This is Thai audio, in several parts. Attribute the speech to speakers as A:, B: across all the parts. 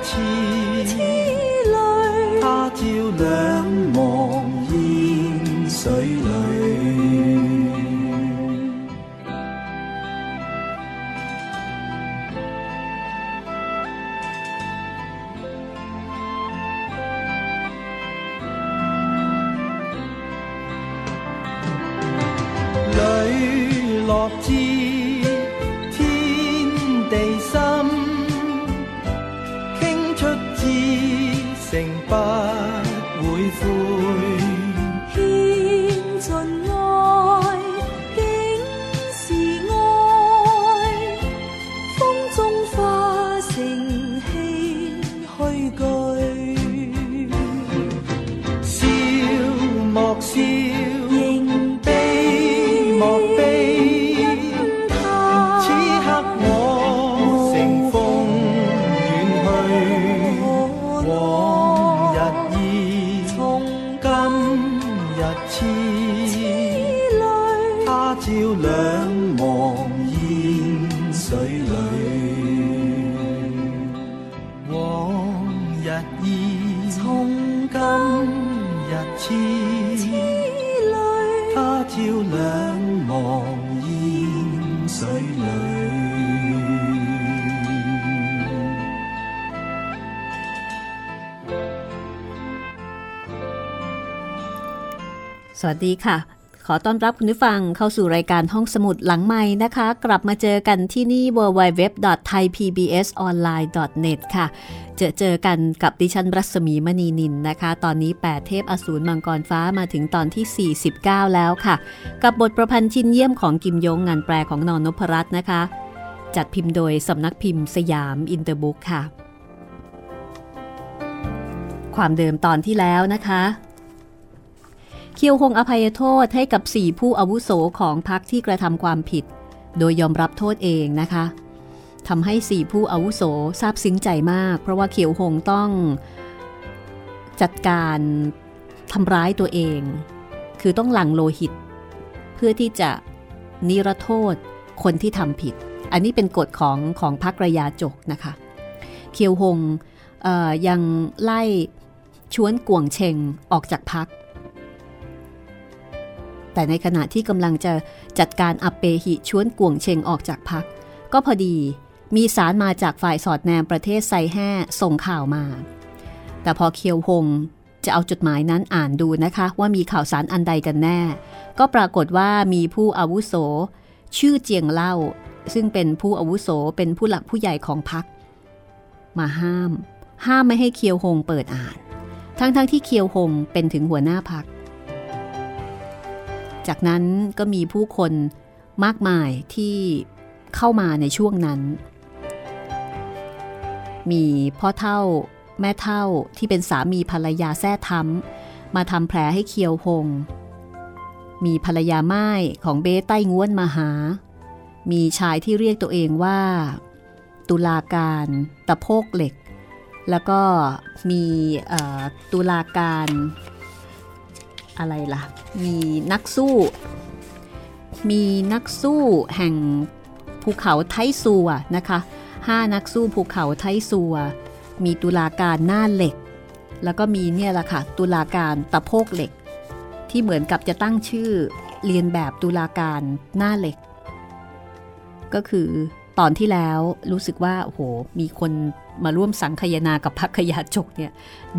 A: ส วัสดีค่ะ ขอต้อนรับคุณผู้ฟังเข้าสู่รายการห้องสมุดหลังใหม่นะคะ กลับมาเจอกันที่นี่ www.thaipbsonline.net ค่ะ เจอเจอกันกับดิฉันรัศมีมณีนิลนะคะ ตอนนี้ 8 เทพอสูรมังกรฟ้ามาถึงตอนที่ 49 แล้วค่ะ กับบทประพันธ์ชิ้นเยี่ยมของกิมยงงานแปลของนอนนพรัตน์นะคะ จัดพิมพ์โดยสำนักพิมพ์สยามอินเตอร์บุ๊กค่ะ ความเดิมตอนที่แล้วนะคะ เคียวหงอภัยโทษให้กับสี่ผู้อาวุโสของพรรคที่กระทำความผิด โดยยอมรับโทษเองนะคะทำให้สี่ผู้อาวุโสซาบซึ้งใจมาก เพราะว่าเขียวหงต้องจัดการทำร้ายตัวเอง คือต้องหลั่งโลหิต เพื่อที่จะนิรโทษคนที่ทำผิด อันนี้เป็นกฎของของพรรคระยาจกนะคะเคียวหงยังไล่ชวนกวงเชงออกจากพัก แต่ในขณะที่กำลังจะจัดการอัปเปหิชวนกวงเชงออกจากพัก ก็พอดีมีสารมาจากฝ่ายสอดแนมประเทศไซแห่ส่งข่าวมา แต่พอเคียวหงจะเอาจดหมายนั้นอ่านดูนะคะว่ามีข่าวสารอันใดกันแน่ ก็ปรากฏว่ามีผู้อาวุโส ชื่อเจียงเล่า ซึ่งเป็นผู้อาวุโสเป็นผู้หลักผู้ใหญ่ของพัก มาห้าม ห้ามไม่ให้เคียวหงเปิดอ่าน ทั้งๆทที่เคียวหงเป็นถึงหัวหน้าพัก จากนั้นก็มีผู้คนมากมายที่เข้ามาในช่วงนั้น มีพ่อเท่าแม่เท่าที่เป็นสามีภรรยาแท้ทำมาทำแผลให้เคียวหง มีภรรยาไม้ของเบ้ใต้ง้วนมาหา มีชายที่เรียกตัวเองว่า ตุลาการตะโพกเหล็ก แล้วก็มีตุลาการ อะไรล่ะ มีนักสู้ มีนักสู้แห่งภูเขาไทซัวนะคะห้านักสู้ภูเขาไทซัว มีตุลาการหน้าเหล็ก แล้วก็มีเนี่ยแหละค่ะ ตุลาการตะโพกเหล็ก ที่เหมือนกับจะตั้งชื่อเรียนแบบตุลาการหน้าเหล็ก ก็คือตอนที่แล้วรู้สึกว่าโอ้โหมีคนมาร่วมสังคยนากับพักขยาจกเนี่ย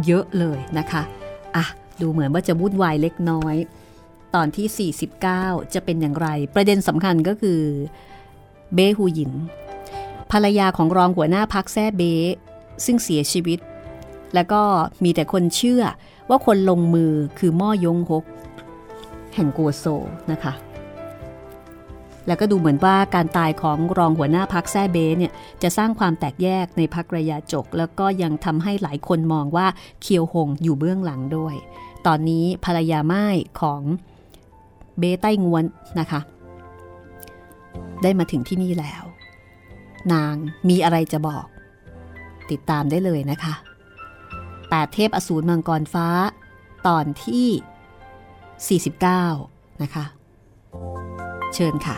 A: เยอะเลยนะคะ อะ ดูเหมือนว่าจะวุ่นวายเล็กน้อย ตอนที่ 49 จะเป็นอย่างไร ประเด็นสำคัญก็คือ เบฮูหยิน ภรรยาของรองหัวหน้าพักแซ่เบซึ่งเสียชีวิต แล้วก็มีแต่คนเชื่อว่าคนลงมือคือม่อยงฮก แห่งกัวโซนะคะ แล้วก็ดูเหมือนว่าการตายของรองหัวหน้าพักแซ่เบเนี่ยจะสร้างความแตกแยกในพักระยะจก แล้วก็ยังทำให้หลายคนมองว่าเคียวหงอยู่เบื้องหลังด้วย ตอนนี้ภรรยาไม้ของเบใต้งวนนะคะ ได้มาถึงที่นี่แล้ว นางมีอะไรจะบอก ติดตามได้เลยนะคะแปดเทพอสูรมังกรฟ้า ตอนที่ 49 นะคะ เชิญค่ะ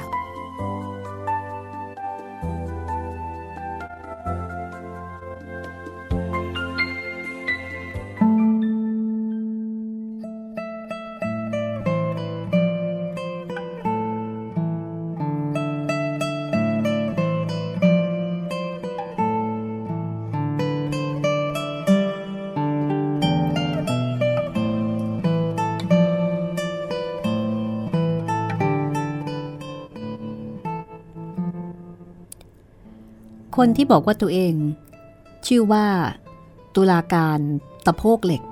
A: คนที่บอกว่าตัวเอง ชื่อว่า ตุลาการตะโพกเหล็ก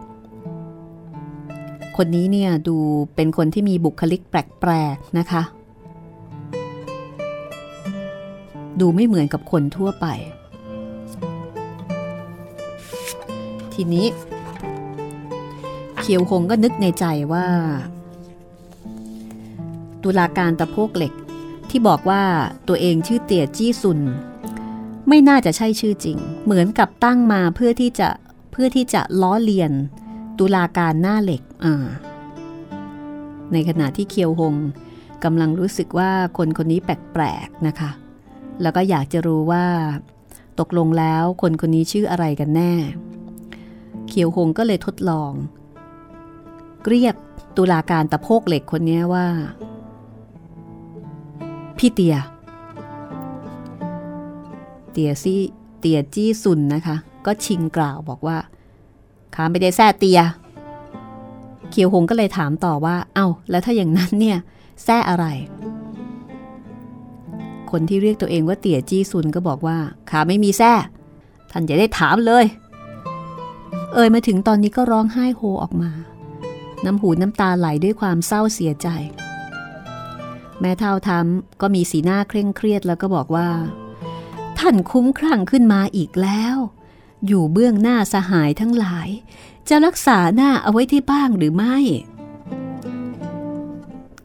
A: คนนี้เนี่ยดูเป็นคนที่มีบุคลิกแปลกๆนะคะ ดูไม่เหมือนกับคนทั่วไป ทีนี้เคียวหงก็นึกในใจว่า ตุลาการตะโพกเหล็กที่บอกว่าตัวเองชื่อเตี่ยจี้ซุน ไม่น่าจะใช่ชื่อจริง เหมือนกับตั้งมาเพื่อที่จะเพื่อที่จะล้อเลียน ตุลาการหน้าเหล็กอ่าในขณะที่เคียวหงกำลังรู้สึกว่าคนคนนี้แปลกๆนะคะ แล้วก็อยากจะรู้ว่า ตกลงแล้วคนคนนี้ชื่ออะไรกันแน่ เคียวหงก็เลยทดลอง เรียกตุลาการตะโพกเหล็กคนนี้ว่า พี่เตีย เตียซี่เตียจี้ซุนนะคะ ก็ชิงกล่าวบอกว่าข้าไม่ได้แซ่เตียเคียวหงก็เลยถามต่อว่า เอา้า แล้วถ้าอย่างนั้นเนี่ยแซ่อะไร คนที่เรียกตัวเองว่าเตี่ยจี้ซุนก็บอกว่าข้าไม่มีแซ่ท่านจะได้ถามเลย เอ่ยมาถึงตอนนี้ก็ร้องไห้โฮออกมา น้ำหูน้ำตาไหลด้วยความเศร้าเสียใจ แม่เท่าทำก็มีสีหน้าเคร่งเครียดแล้วก็บอกว่า ท่านคุ้มครั่งขึ้นมาอีกแล้ว อยู่เบื้องหน้าสหายทั้งหลาย จะรักษาหน้าเอาไว้ที่บ้างหรือไม่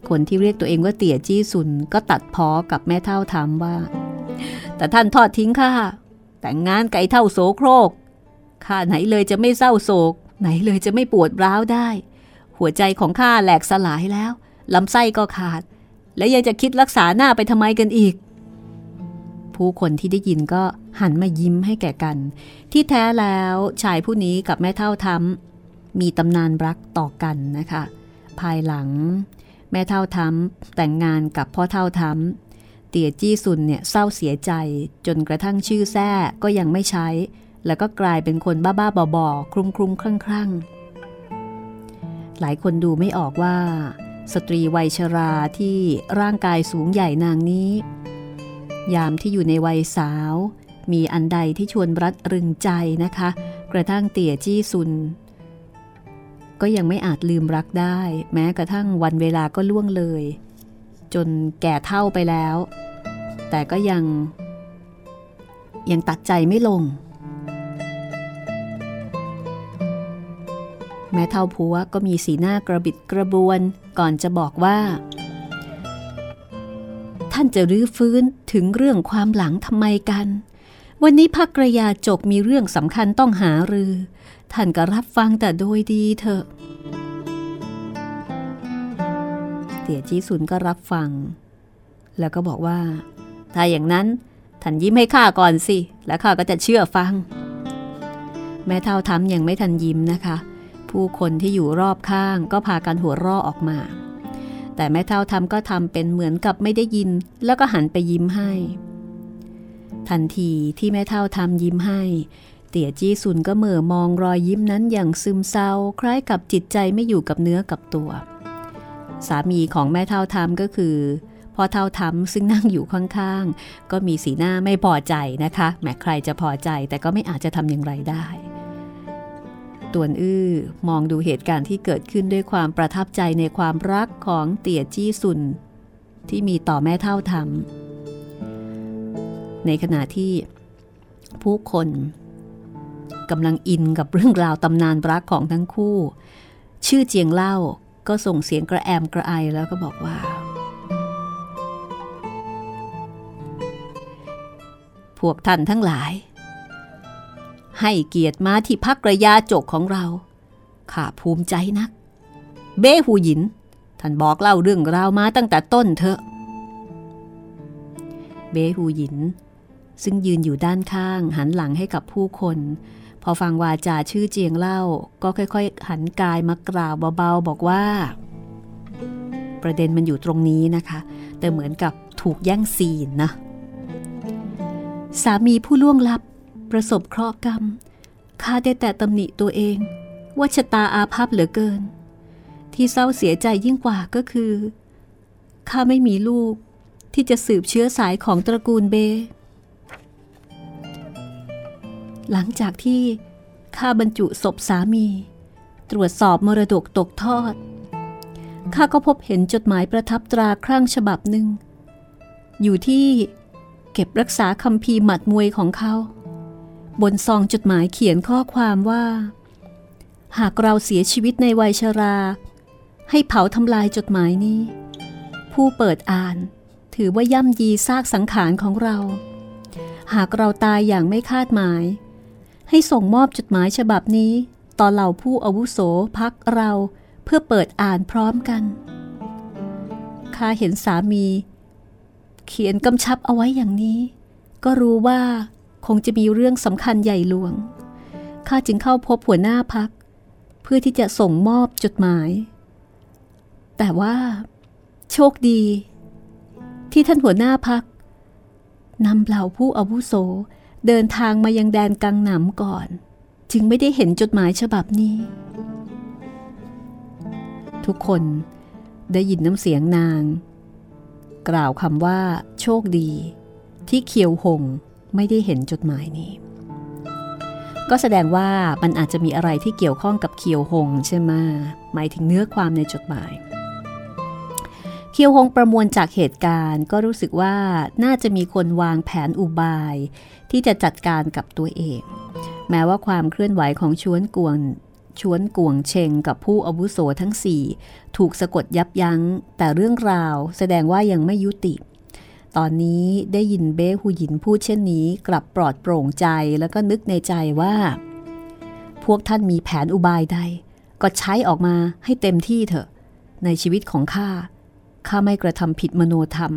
A: คนที่เรียกตัวเองว่าเตี่ยจี้ซุนก็ตัดพ้อกับแม่เท่าถามว่า แต่ท่านทอดทิ้งข้าแต่งงานไก่เท่าโสโครกข้าไหนเลยจะไม่เศร้าโศก ไหนเลยจะไม่ปวดร้าวได้ หัวใจของข้าแหลกสลายแล้วลำไส้ก็ขาด และยังจะคิดรักษาหน้าไปทำไมกันอีก ผู้คนที่ได้ยินก็หันมายิ้มให้แก่กัน ที่แท้แล้วชายผู้นี้กับแม่เท่าทำมีตำนานรักต่อกันนะคะ ภายหลัง แม่เท่าทำแต่งงานกับพ่อเท่าทำเตี่ยจี้ซุนเนี่ยเศร้าเสียใจจนกระทั่งชื่อแท้ก็ยังไม่ใช้ แล้วก็กลายเป็นคนบ้าๆบอๆคลุ้มคลุ้มคลั่งคลั่งหลายคนดูไม่ออกว่า สตรีวัยชราที่ร่างกายสูงใหญ่นางนี้ ยามที่อยู่ในวัยสาว มีอันใดที่ชวนรัดรึงใจนะคะ กระทั่งเตี่ยจี้ซุน ก็ยังไม่อาจลืมรักได้ แม้กระทั่งวันเวลาก็ล่วงเลย จนแก่เท่าไปแล้ว แต่ก็ยัง ยังตัดใจไม่ลง แม่เท่าพัวก็มีสีหน้ากระบิดกระบวนก่อนจะบอกว่า ท่านจะรื้อฟื้นถึงเรื่องความหลังทำไมกัน วันนี้พักกระยาจกมีเรื่องสำคัญต้องหารือ ท่านก็รับฟังแต่โดยดีเถอะเตี่ยจีสุนก็รับฟัง แล้วก็บอกว่า ถ้าอย่างนั้นท่านยิ้มให้ข้าก่อนสิ แล้วข้าก็จะเชื่อฟัง แม่เท่าทำยังไม่ทันยิ้มนะคะ ผู้คนที่อยู่รอบข้างก็พากันหัวเราะออกมา แต่แม่เท่าทำก็ทำเป็นเหมือนกับไม่ได้ยิน แล้วก็หันไปยิ้มให้ ทันทีที่แม่เท่าทำยิ้มให้ เตี่ยจี้ซุนก็เหม่อมองรอยยิ้มนั้นอย่างซึมเศร้า คล้ายกับจิตใจไม่อยู่กับเนื้อกับตัว สามีของแม่เท่าทำก็คือพ่อเท่าทำซึ่งนั่งอยู่ข้างๆ ก็มีสีหน้าไม่พอใจนะคะ แม้ใครจะพอใจแต่ก็ไม่อาจจะทำอย่างไรได้ ตวนอื้อมองดูเหตุการณ์ที่เกิดขึ้นด้วยความประทับใจในความรักของเตี่ยจี้ซุน ที่มีต่อแม่เท่าทำในขณะที่ผู้คนกำลังอินกับเรื่องราวตำนานรักของทั้งคู่ ชื่อเจียงเล่าก็ส่งเสียงกระแอมกระไอแล้วก็บอกว่า พวกท่านทั้งหลาย ให้เกียรติมาที่พักระยาจกของเรา ข้าภูมิใจนัก เบ้หูหยิน ท่านบอกเล่าเรื่องราวมาตั้งแต่ต้นเถอะ เบ้หูหยิน ซึ่งยืนอยู่ด้านข้างหันหลังให้กับผู้คน พอฟังวาจาชื่อเจียงเล่า ก็ค่อยๆ หันกายมากล่าวเบาๆบอกว่า ประเด็นมันอยู่ตรงนี้นะคะ แต่เหมือนกับถูกแย่งซีนนะสามีผู้ล่วงลับ ประสบเคราะห์กรรมข้าได้แต่ตำหนิตัวเอง ว่าชะตาอาภัพเหลือเกิน ที่เศร้าเสียใจยิ่งกว่าก็คือข้าไม่มีลูกที่จะสืบเชื้อสายของตระกูลเบ หลังจากที่ข้าบรรจุศพสามี ตรวจสอบมรดกตกทอดข้าก็พบเห็นจดหมายประทับตราครั่งฉบับหนึ่ง อยู่ที่เก็บรักษาคำพีหมัดมวยของเขา บนซองจดหมายเขียนข้อความว่า หากเราเสียชีวิตในวัยชรา ให้เผาทำลายจดหมายนี้ ผู้เปิดอ่าน ถือว่าย่ำยีซากสังขารของเรา หากเราตายอย่างไม่คาดหมาย ให้ส่งมอบจดหมายฉบับนี้ ต่อเหล่าผู้อาวุโสพักเราเพื่อเปิดอ่านพร้อมกันข้าเห็นสามี เขียนกำชับเอาไว้อย่างนี้ ก็รู้ว่า คงจะมีเรื่องสำคัญใหญ่หลวง ข้าจึงเข้าพบหัวหน้าพัก เพื่อที่จะส่งมอบจดหมาย แต่ว่า โชคดี ที่ท่านหัวหน้าพักนำเหล่าผู้อาวุโสเดินทางมายังแดนกังหนำก่อน จึงไม่ได้เห็นจดหมายฉบับนี้ ทุกคนได้ยินน้ำเสียงนาง กล่าวคำว่า โชคดี ที่เคียวหง ไม่ได้เห็นจดหมายนี้ ก็แสดงว่ามันอาจจะมีอะไรที่เกี่ยวข้องกับเคียวหงใช่ไหมหมายถึงเนื้อความในจดหมาย เคียวหงประมวลจากเหตุการณ์ ก็รู้สึกว่าน่าจะมีคนวางแผนอุบาย ที่จะจัดการกับตัวเอง แม้ว่าความเคลื่อนไหวของชวนกวนชวนกวงเชงกับผู้อาวุโสทั้งสี่ถูกสะกดยับยัง้ง แต่เรื่องราวแสดงว่ายังไม่ยุติ ตอนนี้ได้ยินเบ้หูหยินพูดเช่นนี้กลับปลอดโปร่งใจแล้วก็นึกในใจว่า พวกท่านมีแผนอุบายใด ก็ใช้ออกมาให้เต็มที่เถอะ ในชีวิตของข้าข้าไม่กระทำผิดมโนธรรม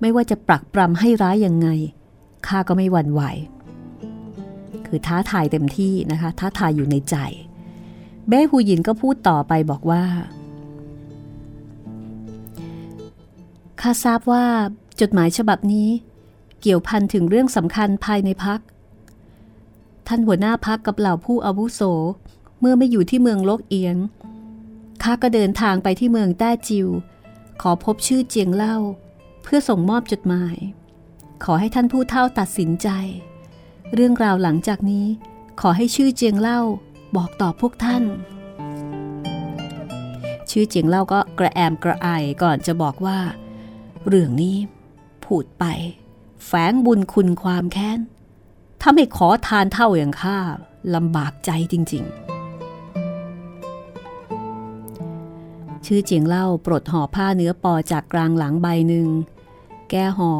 A: ไม่ว่าจะปรักปรำให้ร้ายยังไงข้าก็ไม่หวั่นไหว คือท้าทายเต็มที่นะคะ ท้าทายอยู่ในใจ เบ้ฮูหยินก็พูดต่อไปบอกว่าข้าทราบว่า จดหมายฉบับนี้ เกี่ยวพันถึงเรื่องสำคัญภายในพัก ท่านหัวหน้าพักกับเหล่าผู้อาวุโส เมื่อไม่อยู่ที่เมืองลกเอียงข้าก็เดินทางไปที่เมืองแต้จิว ขอพบชื่อเจียงเล่า เพื่อส่งมอบจดหมาย ขอให้ท่านผู้เฒ่าตัดสินใจ เรื่องราวหลังจากนี้ ขอให้ชื่อเจียงเล่าบอกต่อพวกท่าน ชื่อเจียงเล่าก็กระแอมกระไอก่อนจะบอกว่า เรื่องนี้ พูดไป แฝงบุญคุณความแค้น ถ้าไม่ขอทานเท่าอย่างข้าลำบากใจจริง ๆ ชื่อเจียงเล่าปลดห่อผ้าเนื้อปอจากกลางหลังใบหนึ่ง แก้ห่อ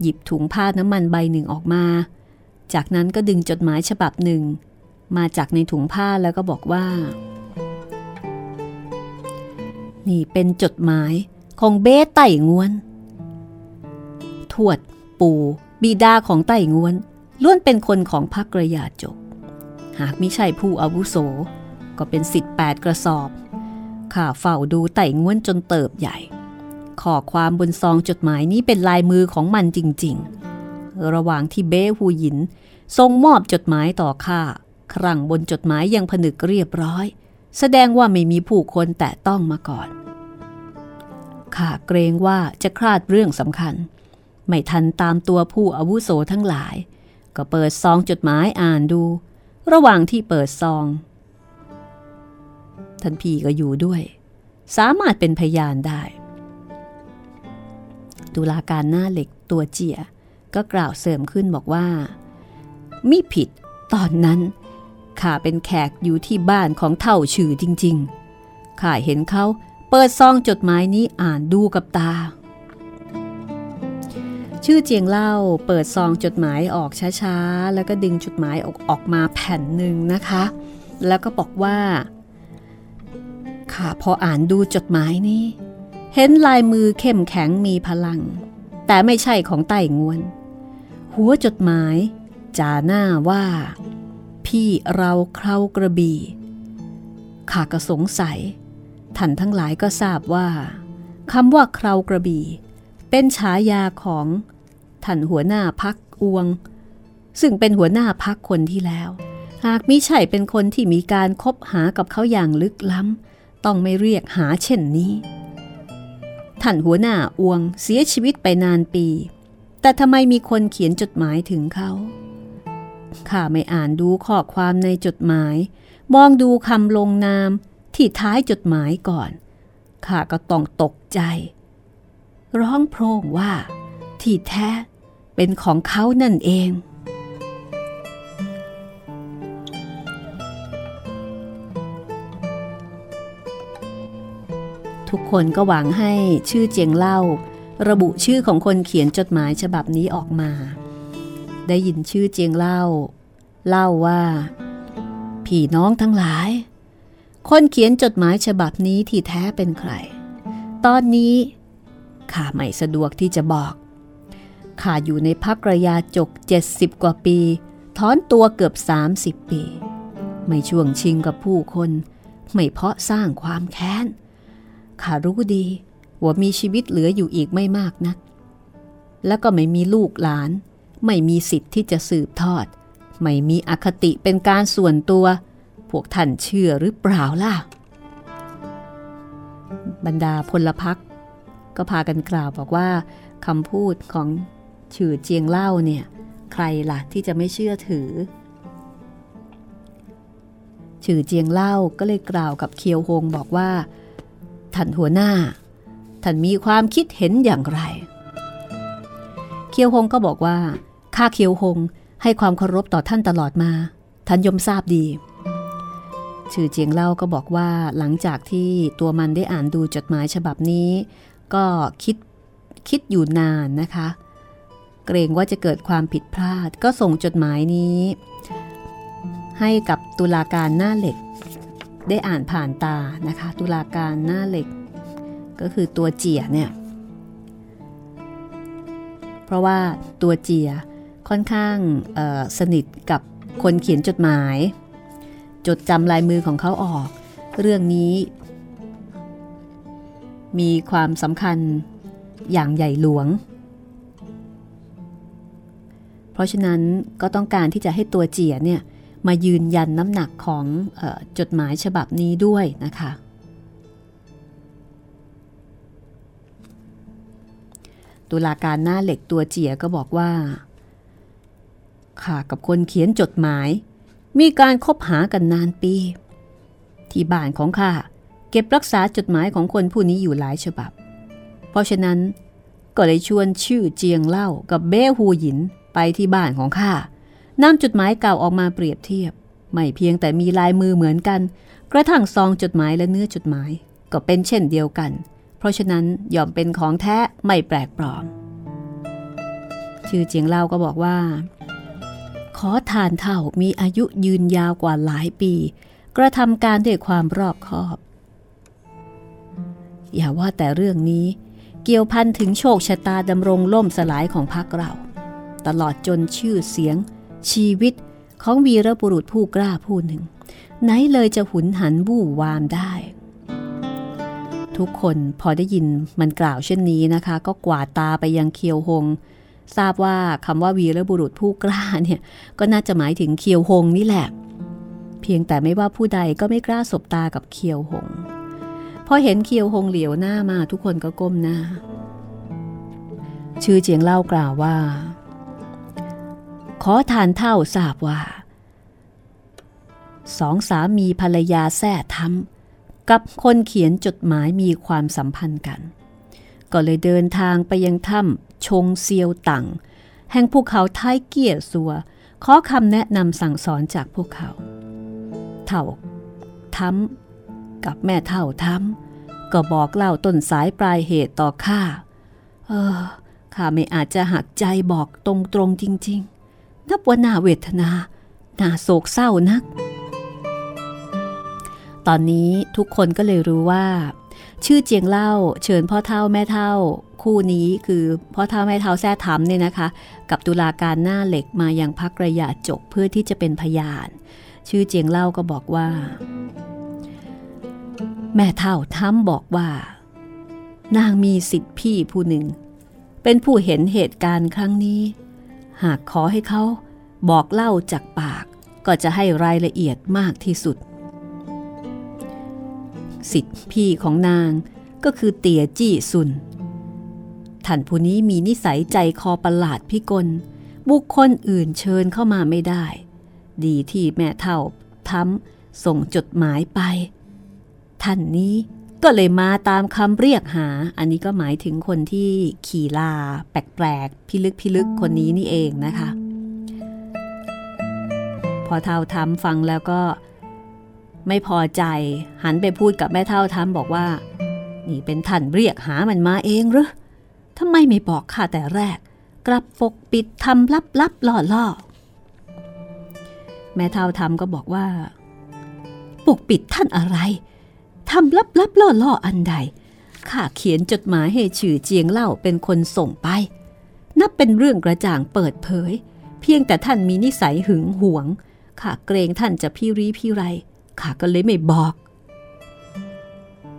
A: หยิบถุงผ้าน้ำมันใบหนึ่งออกมา จากนั้นก็ดึงจดหมายฉบับหนึ่ง มาจากในถุงผ้าแล้วก็บอกว่า นี่เป็นจดหมายของเบ้ไต่งวน วด ปู่บิดาของไต่งวน ล้วนเป็นคนของพรรคกระยาจก หากม่ใช่ผู้อาวุโส ก็เป็นสิทธิ์แปดกระสอบ ข้าเฝ้าดูไต่งวนจนเติบใหญ่ข้อความบนซองจดหมายนี้เป็นลายมือของมันจริง ๆ ระหว่างที่เบ้ฮูหยิน ทรงมอบจดหมายต่อข้าครั้งบนจดหมายยังผนึกเรียบร้อย แสดงว่าไม่มีผู้คนแตะต้องมาก่อนข้าเกรงว่าจะคลาดเรื่องสำคัญ ไม่ทันตามตัวผู้อาวุโสทั้งหลาย ก็เปิดซองจดหมายอ่านดู ระหว่างที่เปิดซอง ท่านพี่ก็อยู่ด้วย สามารถเป็นพยานได้ตุลาการหน้าเหล็กตัวเจียก็กล่าวเสริมขึ้นบอกว่า มิผิดตอนนั้นข้าเป็นแขกอยู่ที่บ้านของเท่าชื่อจริงๆข้าเห็นเขาเปิดซองจดหมายนี้อ่านดูกับตา ชื่อเจียงเล่าเปิดซองจดหมายออกช้าๆ แล้วก็ดึงจดหมายออกออกมาแผ่นหนึ่งนะคะ แล้วก็บอกว่าข้าพออ่านดูจดหมายนี้ เห็นลายมือเข้มแข็งมีพลัง แต่ไม่ใช่ของไต่งวน หัวจดหมายจาหน้าว่า พี่เราเครากระบี่ข้าก็สงสัยท่านทั้งหลายก็ทราบว่าคำว่าเครากระบี่ เป็นฉายาของท่านหัวหน้าพักอวง ซึ่งเป็นหัวหน้าพักคนที่แล้ว หากมิใช่เป็นคนที่มีการคบหากับเขาอย่างลึกล้ำต้องไม่เรียกหาเช่นนี้ท่านหัวหน้าอวงเสียชีวิตไปนานปี แต่ทำไมมีคนเขียนจดหมายถึงเขาข้าไม่อ่านดูข้อความในจดหมาย มองดูคำลงนามที่ท้ายจดหมายก่อนข้าก็ต้องตกใจ ร้องโพร่งว่า ที่แท้เป็นของเขานั่นเอง ทุกคนก็หวังให้ชื่อเจียงเล่า ระบุชื่อของคนเขียนจดหมายฉบับนี้ออกมา ได้ยินชื่อเจียงเล่า เล่าว่าพี่น้องทั้งหลาย คนเขียนจดหมายฉบับนี้ที่แท้เป็นใคร ตอนนี้ ข้าไม่สะดวกที่จะบอกข้าอยู่ในพักระยาจก 70 กว่าปีถอนตัวเกือบ 30 ปี ไม่ช่วงชิงกับผู้คน ไม่เพาะสร้างความแค้นข้ารู้ดีว่ามีชีวิตเหลืออยู่อีกไม่มากนัก แล้วก็ไม่มีลูกหลาน ไม่มีสิทธิ์ที่จะสืบทอด ไม่มีอคติเป็นการส่วนตัว พวกท่านเชื่อหรือเปล่าล่ะ บรรดาพลพัก ก็พากันกล่าวบอกว่าคำพูดของฉือเจียงเล่าเนี่ย ใครล่ะที่จะไม่เชื่อถือฉือเจียงเล่าก็เลยกล่าวกับเคียวฮงบอกว่าท่านหัวหน้าท่านมีความคิดเห็นอย่างไร เคียวฮงก็บอกว่าข้าเคียวฮงให้ความเคารพต่อท่านตลอดมา ท่านยมทราบดีชื่อเจียงเล่าก็บอกว่าหลังจากที่ตัวมันได้อ่านดูจดหมายฉบับนี้ ก็คิดคิดอยู่นานนะคะ เกรงว่าจะเกิดความผิดพลาด ก็ส่งจดหมายนี้ ให้กับตุลาการหน้าเหล็ก ได้อ่านผ่านตานะคะ ตุลาการหน้าเหล็ก ก็คือตัวเจียเนี่ย เพราะว่าตัวเจียค่อนข้างสนิทกับคนเขียนจดหมาย จดจำลายมือของเขาออก เรื่องนี้ มีความสำคัญอย่างใหญ่หลวง เพราะฉะนั้นก็ต้องการที่จะให้ตัวเจียเนี่ยมายืนยันน้ำหนักของออจดหมายฉบับนี้ด้วยนะคะ ตุลาการหน้าเหล็กตัวเจียก็บอกว่าข้ากับคนเขียนจดหมาย มีการคบหากันนานปี ที่บ้านของข้า เก็บรักษาจดหมายของคนผู้นี้อยู่หลายฉบับ เพราะฉะนั้นก็เลยชวนชื่อเจียงเล่ากับเบ้ฮูหยินไปที่บ้านของข้านำจดหมายเก่าออกมาเปรียบเทียบ ไม่เพียงแต่มีลายมือเหมือนกัน กระทั่งซองจดหมายและเนื้อจดหมาย ก็เป็นเช่นเดียวกัน เพราะฉะนั้นยอมเป็นของแท้ไม่แปลกปลอม ชื่อเจียงเล่าก็บอกว่า ขอทานเท่ามีอายุยืนยาวกว่าหลายปี กระทำการด้วยความรอบคอบ อย่าว่าแต่เรื่องนี้ เกี่ยวพันถึงโชคชะตาดำรงล่มสลายของพรรคเรา ตลอดจนชื่อเสียง ชีวิตของวีรบุรุษผู้กล้าผู้หนึ่ง ไหนเลยจะหุนหันวู่วามได้ ทุกคนพอได้ยินมันกล่าวเช่นนี้นะคะ ก็กวาดตาไปยังเคียวหง ทราบว่าคำว่าวีรบุรุษผู้กล้าเนี่ยก็น่าจะหมายถึงเคียวหงนี่แหละ เพียงแต่ไม่ว่าผู้ใดก็ไม่กล้าสบตากับเคียวหง พอเห็นเคียวหงเหลียวหน้ามาทุกคนก็ก้มหน้า ชื่อเจียงเล่ากล่าวว่า ขอทานเท่าทราบว่า สองสามีภรรยาแท้ทำกับคนเขียนจดหมายมีความสัมพันธ์กัน ก็เลยเดินทางไปยังถ้ำชงเซียวตังแห่งภูเขาท้ายเกียสัว ขอคำแนะนำสั่งสอนจากพวกเขา เท่าทำ กับแม่เท่าทำก็บอกเล่าต้นสายปลายเหตุต่อข้า เออ ข้าไม่อาจจะหักใจบอกตรงๆจริงๆ นับว่าน่าเวทนา น่าโศกเศร้านัก ตอนนี้ทุกคนก็เลยรู้ว่า ชื่อเจียงเล่าเชิญพ่อเท่าแม่เท่า คู่นี้คือพ่อเท่าแม่เท่าแท้ทำเนี่ยนะคะ กับตุลาการหน้าเหล็กมาอยังพักระยะจกเพื่อที่จะเป็นพยาน ชื่อเจียงเล่าก็บอกว่า แม่เท่าท้ำบอกว่า นางมีสิทธิพี่ผู้หนึ่ง เป็นผู้เห็นเหตุการณ์ครั้งนี้ หากขอให้เขาบอกเล่าจากปาก ก็จะให้รายละเอียดมากที่สุด สิทธิพี่ของนางก็คือเตียจี้ซุนท่านผู้นี้มีนิสัยใจคอประหลาดพิกล บุคคลอื่นเชิญเข้ามาไม่ได้ ดีที่แม่เท่าทำส่งจดหมายไป ท่านนี้ ก็เลยมาตามคำเรียกหา อันนี้ก็หมายถึงคนที่ขี่ลา แปลกๆ พิลึกพิลึกคนนี้นี่เองนะคะ พอเท่าทำฟังแล้วก็ไม่พอใจ หันไปพูดกับแม่เท่าทำบอกว่า นี่เป็นท่านเรียกหามันมาเองหรือทำไมไม่บอกข้าแต่แรก กลับปกปิดทำลับลับล่อล่อแม่เท่าทำก็บอกว่า ปกปิดท่านอะไร ทำลับลับล่อล่ออันใดข้าเขียนจดหมายให้ชื่อเจียงเล่าเป็นคนส่งไป นับเป็นเรื่องกระจ่างเปิดเผย เพียงแต่ท่านมีนิสัยหึงหวงข้าเกรงท่านจะพี่รีพี่ไรข้าก็เลยไม่บอก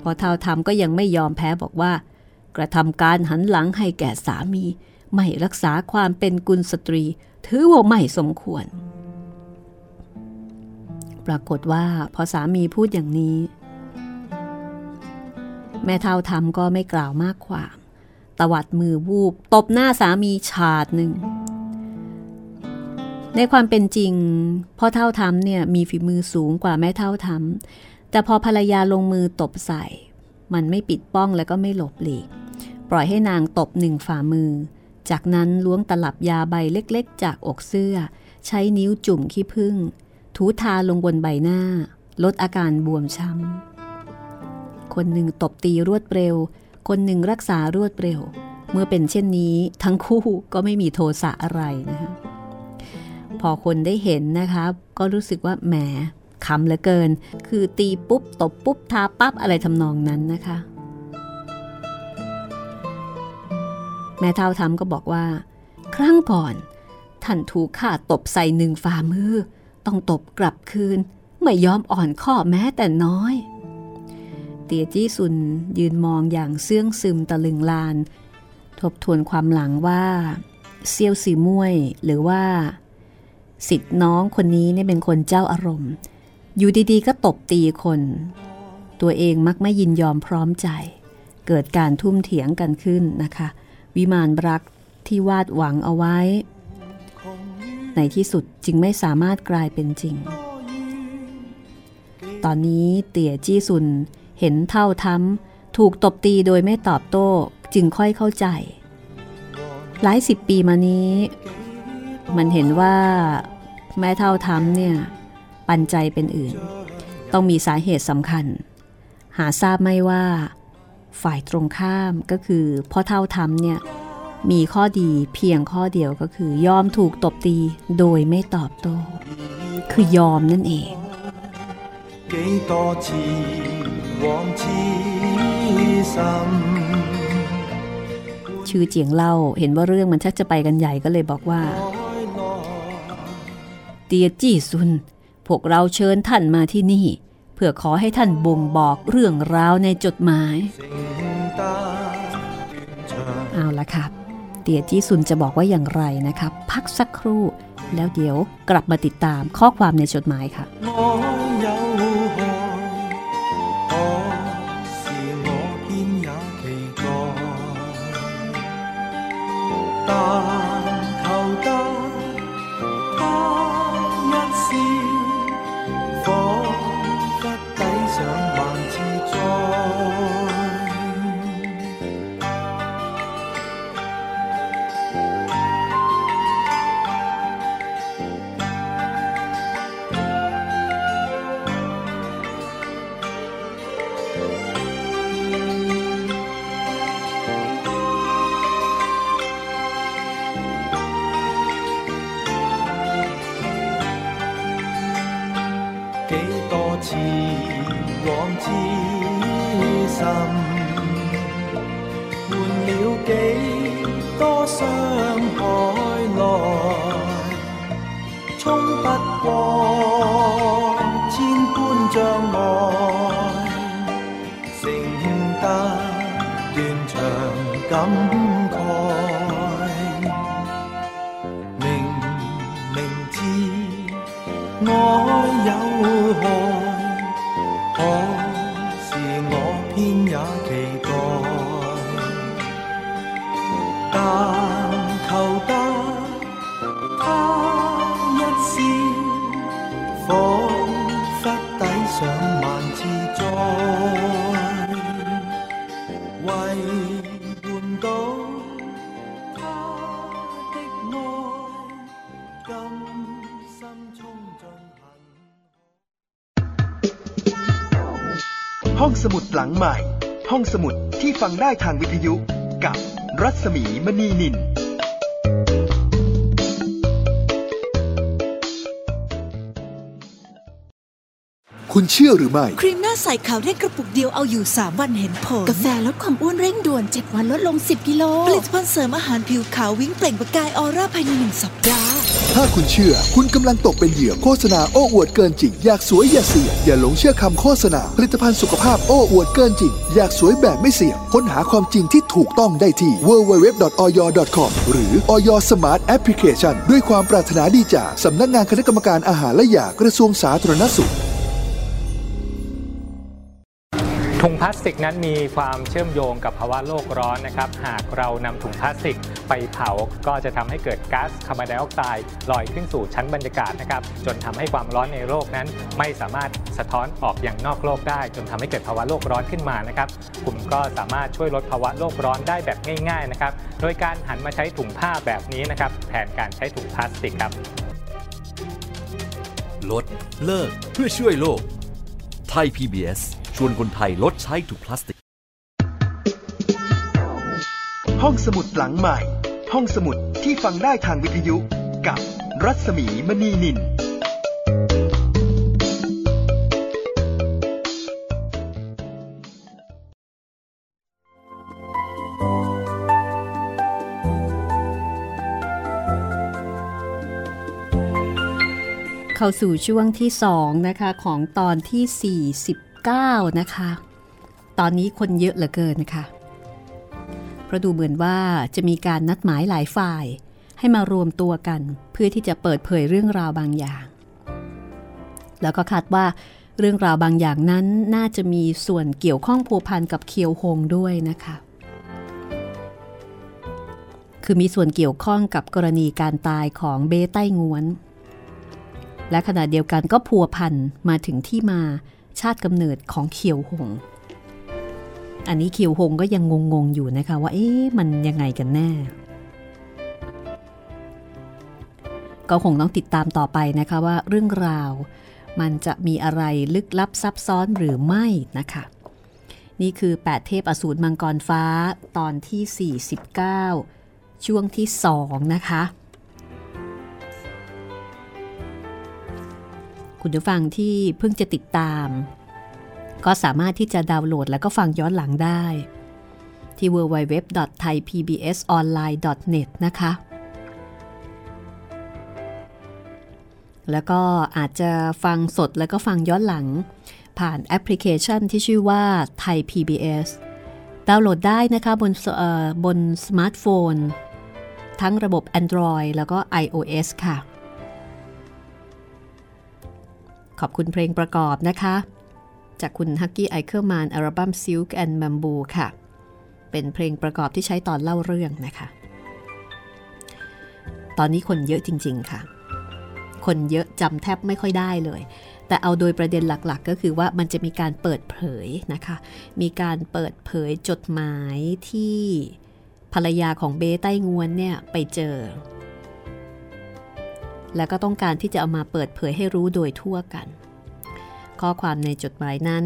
A: พอเท่าทำก็ยังไม่ยอมแพ้บอกว่า กระทำการหันหลังให้แก่สามี ไม่รักษาความเป็นกุลสตรี ถือว่าไม่สมควร ปรากฏว่าพอสามีพูดอย่างนี้ แม่เท่าทำก็ไม่กล่าวมากความตวัดมือวูบตบหน้าสามีฉาดหนึ่ง ในความเป็นจริงพ่อเท่าทำเนี่ยมีฝีมือสูงกว่าแม่เท่าทำแต่พอภรรยาลงมือตบใส่ มันไม่ปิดป้องแล้วก็ไม่หลบหลีก ปล่อยให้นางตบหนึ่งฝ่ามือ จากนั้นล้วงตลับยาใบเล็กๆ จากอกเสื้อ ใช้นิ้วจุ่มขี้ผึ้งถูทาลงบนใบหน้า ลดอาการบวมช้ำ คนหนึ่งตบตีรวดเร็ว คนหนึ่งรักษารวดเร็ว เมื่อเป็นเช่นนี้ทั้งคู่ก็ไม่มีโทสะอะไรนะคะพอคนได้เห็นนะคะก็รู้สึกว่าแหมคำเหลือเกิน คือตีปุ๊บ ตบปุ๊บ ทาปั๊บ อะไรทำนองนั้นนะคะ แม่เท่าทำก็บอกว่า ครั้งก่อน ท่านถูกข้าตบใส่หนึ่งฝ่ามือ ต้องตบกลับคืน ไม่ยอมอ่อนข้อแม้แต่น้อย เตียจี้ซุนยืนมองอย่างเสื่องซึมตะลึงลาน ทบทวนความหลังว่าเซียวสีม่วยหรือว่าสิทธิ์น้องคนนี้เนี่ยเป็นคนเจ้าอารมณ์ อยู่ดีๆ ก็ตบตีคน ตัวเองมักไม่ยินยอมพร้อมใจ เกิดการทุ่มเถียงกันขึ้นนะคะ วิมานรักที่วาดหวังเอาไว้ ในที่สุดจึงไม่สามารถกลายเป็นจริง ตอนนี้เตี่ยจี้ซุน เห็นเท่าท้ำถูกตบตีโดยไม่ตอบโต้จึงค่อยเข้าใจ หลายสิบปีมานี้ มันเห็นว่าแม่เท่าทำเนี่ย ปันใจเป็นอื่น ต้องมีสาเหตุสำคัญ
B: หาทราบไม่ว่า ฝ่ายตรงข้ามก็คือพ่อเท่าทำเนี่ยมีข้อดีเพียงข้อเดียวก็คือยอมถูกตบตีโดยไม่ตอบโต้คือยอมนั่นเอง ชื่อเจียงเล่าเห็นว่าเรื่องมันชักจะไปกันใหญ่ก็เลยบอกว่า เตียจี้ซุน พวกเราเชิญท่านมาที่นี่ เพื่อขอให้ท่านบ่งบอกเรื่องราวในจดหมาย เอาละครับ เตียจี้ซุนจะบอกว่าอย่างไรนะครับ พักสักครู่ แล้วเดี๋ยวกลับมาติดตามข้อความในจดหมายค่ะ
C: ฟังได้ทางวิทยุกับ รัศมีมณีนิน คุณเชื่อหรือไม่
D: ครีมหน้าใสขาวเร่งกระปุกเดียวเอาอยู่ 3 วันเห็นผล
E: กาแฟลดความอ้วนเร่งด่วน 7 วันลดลง 10 กิโล
D: ผลิตภัณฑ์เสริมอาหารผิวขาววิ่งเปล่งประกายออร่าภายในหนึ่งสัปดาห์
C: ถ้าคุณเชื่อ คุณกำลังตกเป็นเหยื่อโฆษณาโอ้อวดเกินจริง อยากสวยอย่าเสี่ยง อย่าหลงเชื่อคำโฆษณา ผลิตภัณฑ์สุขภาพโอ้อวดเกินจริง อยากสวยแบบไม่เสี่ยง ค้นหาความจริงที่ถูกต้องได้ที่ www.oyor.com หรือ oyor Smart Application ด้วยความปรารถนาดีจากสำนักงานคณะกรรมการอาหารและยากระทรวงสาธารณสุข
F: พลาสติกนั้นมีความเชื่อมโยงกับภาวะโลกร้อนนะครับ หากเรานำถุงพลาสติกไปเผา ก็จะทำให้เกิดก๊าซคาร์บอนไดออกไซด์ลอยขึ้นสู่ชั้นบรรยากาศนะครับ จนทำให้ความร้อนในโลกนั้น ไม่สามารถสะท้อนออกอย่างนอกโลกได้ จนทำให้เกิดภาวะโลกร้อนขึ้นมานะครับกลุ่มก็สามารถช่วยลดภาวะโลกร้อนได้แบบง่าย ๆนะครับ โดยการหันมาใช้ถุงผ้าแบบนี้นะครับแทนการใช้ถุงพลาสติกครับ
G: ลดเลิกเพื่อช่วยโลก ไทย PBS ชวนคนไทยลดใช้ถุงพลาสติก
C: ห้องสมุดหลังใหม่ ห้องสมุดที่ฟังได้ทางวิทยุ กับรัศมีมณีนิน
B: เข้าสู่ช่วงที่สองนะคะของตอนที่ 49 นะคะ ตอนนี้คนเยอะเหลือเกินนะคะเพราะดูเหมือนว่าจะมีการนัดหมายหลายฝ่าย ให้มารวมตัวกัน เพื่อที่จะเปิดเผยเรื่องราวบางอย่าง แล้วก็คาดว่าเรื่องราวบางอย่างนั้นน่าจะมีส่วนเกี่ยวข้องผูกพันกับเคียวฮงด้วยนะคะ คือมีส่วนเกี่ยวข้องกับกรณีการตายของเบ้ใต้งวน และขณะเดียวกันก็พัวพันมาถึงที่มาชาติกำเนิดของเขียวหง อันนี้เขียวหงก็ยังงงๆอยู่นะคะว่าเอ๊ะมันยังไงกันแน่ ก็คงต้องติดตามต่อไปนะคะว่าเรื่องราว มันจะมีอะไรลึกลับซับซ้อนหรือไม่นะคะ
A: นี่คือ 8 เทพอสูรมังกรฟ้าตอนที่ 49 ช่วงที่ 2 นะคะ คุณผู้ฟังที่เพิ่งจะติดตาม ก็สามารถที่จะดาวน์โหลดแล้วก็ฟังย้อนหลังได้ ที่ www.thaipbsonline.net นะคะ แล้วก็อาจจะฟังสดแล้วก็ฟังย้อนหลัง ผ่านแอปพลิเคชันที่ชื่อว่าไทย PBS ดาวน์โหลดได้นะคะบนบนสมาร์ทโฟน ทั้งระบบ Android แล้วก็ iOS ค่ะ ขอบคุณเพลงประกอบนะคะ จากคุณฮักกี้ไอเคอร์มานอัลบั้ม Silk and Bamboo ค่ะ เป็นเพลงประกอบที่ใช้ตอนเล่าเรื่องนะคะ ตอนนี้คนเยอะจริง ๆ ค่ะ คนเยอะจำแทบไม่ค่อยได้เลย แต่เอาโดยประเด็นหลักๆ ก็คือว่ามันจะมีการเปิดเผยนะคะ มีการเปิดเผยจดหมายที่ภรรยาของเบใต้งวนเนี่ยไปเจอ และก็ต้องการที่จะเอามาเปิดเผยให้รู้โดยทั่วกัน ข้อความในจดหมายนั้น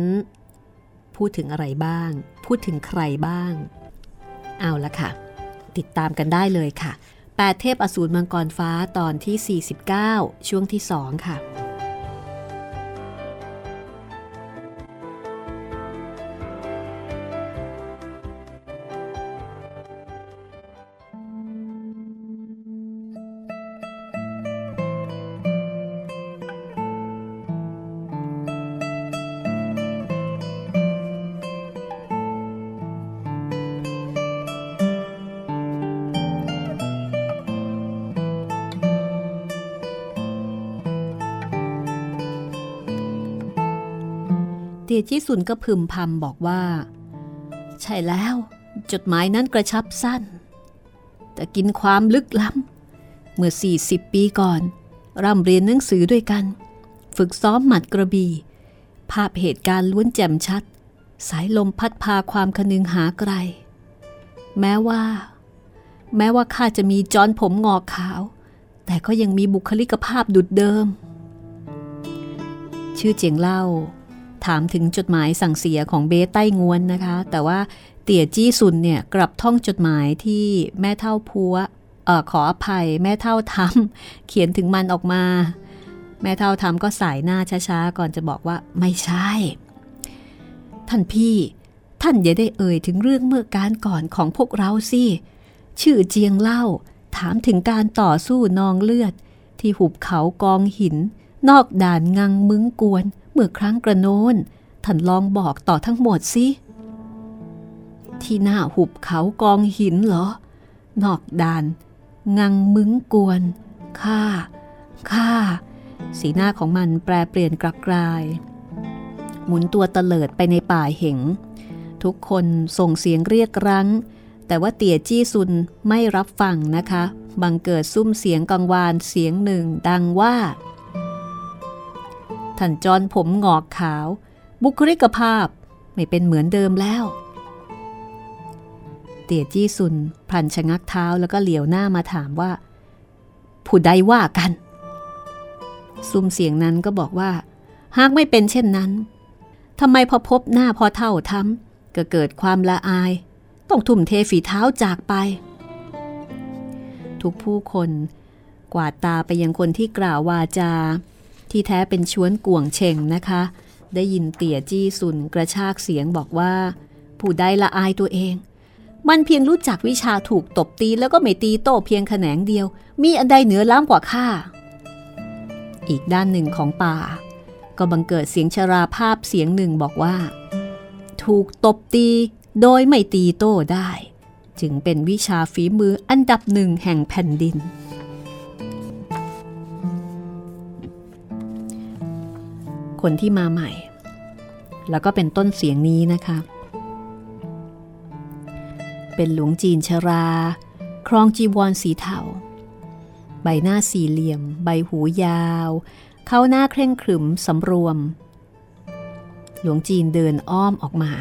A: พูดถึงอะไรบ้าง พูดถึงใครบ้าง เอาละค่ะ ติดตามกันได้เลยค่ะ 8 เทพอสูรมังกรฟ้าตอนที่ 49 ช่วงที่ 2 ค่ะ จี้สุนก็พึมพำบอกว่า ใช่แล้ว จดหมายนั้นกระชับสั้น แต่กินความลึกล้ำเมื่อ 40 ปีก่อน ร่ำเรียนหนังสือด้วยกัน ฝึกซ้อมหมัดกระบี่ ภาพเหตุการณ์ล้วนแจ่มชัด สายลมพัดพาความคนึงหาไกล แม้ว่า แม้ว่าข้าจะมีจอนผมงอกขาว แต่ก็ยังมีบุคลิกภาพดุดเดิม ชื่อเจียงเล่า ถามถึงจดหมายสั่งเสียของเบใต้งวนนะคะ แต่ว่าเตี่ยจี้ซุนเนี่ยกลับท่องจดหมายที่แม่เท่าพัวออขออภัยแม่เท่าทำเขียนถึงมันออกมา แม่เท่าทำก็สายหน้าช้าๆ ก่อนจะบอกว่าไม่ใช่ ท่านพี่ ท่านอย่าได้เอ่ยถึงเรื่องเมื่อการก่อนของพวกเราสิชื่อเจียงเล่า ถามถึงการต่อสู้นองเลือด ที่หุบเขากองหิน นอกด่านงังมึงกวน เมื่อครั้งกระโน้นท่านลองบอกต่อทั้งหมดสิที่หน้าหุบเขากองหินเหรอ นอกด่าน งังมึงกวนข้าข้าสีหน้าของมันแปรเปลี่ยนกลับกลาย หมุนตัวเตลิดไปในป่าเหงทุกคนส่งเสียงเรียกรั้ง แต่ว่าเตี่ยจี้ซุนไม่รับฟังนะคะ บังเกิดซุ้มเสียงกังวานเสียงหนึ่งดังว่า ท่านจอนผมงอกขาว บุคลิกภาพไม่เป็นเหมือนเดิมแล้ว เตี่ยจี้ซุนพลันชะงักเท้าแล้วก็เหลียวหน้ามาถามว่า ผู้ใดว่ากัน ซุ้มเสียงนั้นก็บอกว่า หากไม่เป็นเช่นนั้นทำไมพอพบหน้าพอเท่าทำก็เกิดความละอาย ต้องทุ่มเทฝีเท้าจากไป ทุกผู้คนกวาดตาไปยังคนที่กล่าววาจา ที่แท้เป็นชวนก่วงเชงนะคะ ได้ยินเตี่ยจี้สุนกระชากเสียงบอกว่า ผู้ใดละอายตัวเอง มันเพียงรู้จักวิชาถูกตบตีแล้วก็ไม่ตีโต้เพียงแขนงเดียว มีอันใดเหนือล้ำกว่าข้าอีกด้านหนึ่งของป่า ก็บังเกิดเสียงชราภาพเสียงหนึ่งบอกว่า ถูกตบตีโดยไม่ตีโต้ได้ จึงเป็นวิชาฝีมืออันดับหนึ่งแห่งแผ่นดิน คนที่มาใหม่ แล้วก็เป็นต้นเสียงนี้นะคะ เป็นหลวงจีนชรา ครองจีวรสีเทา ใบหน้าสี่เหลี่ยม ใบหูยาว เข้าหน้าเคร่งขรึมสำรวม หลวงจีนเดินอ้อมออกมา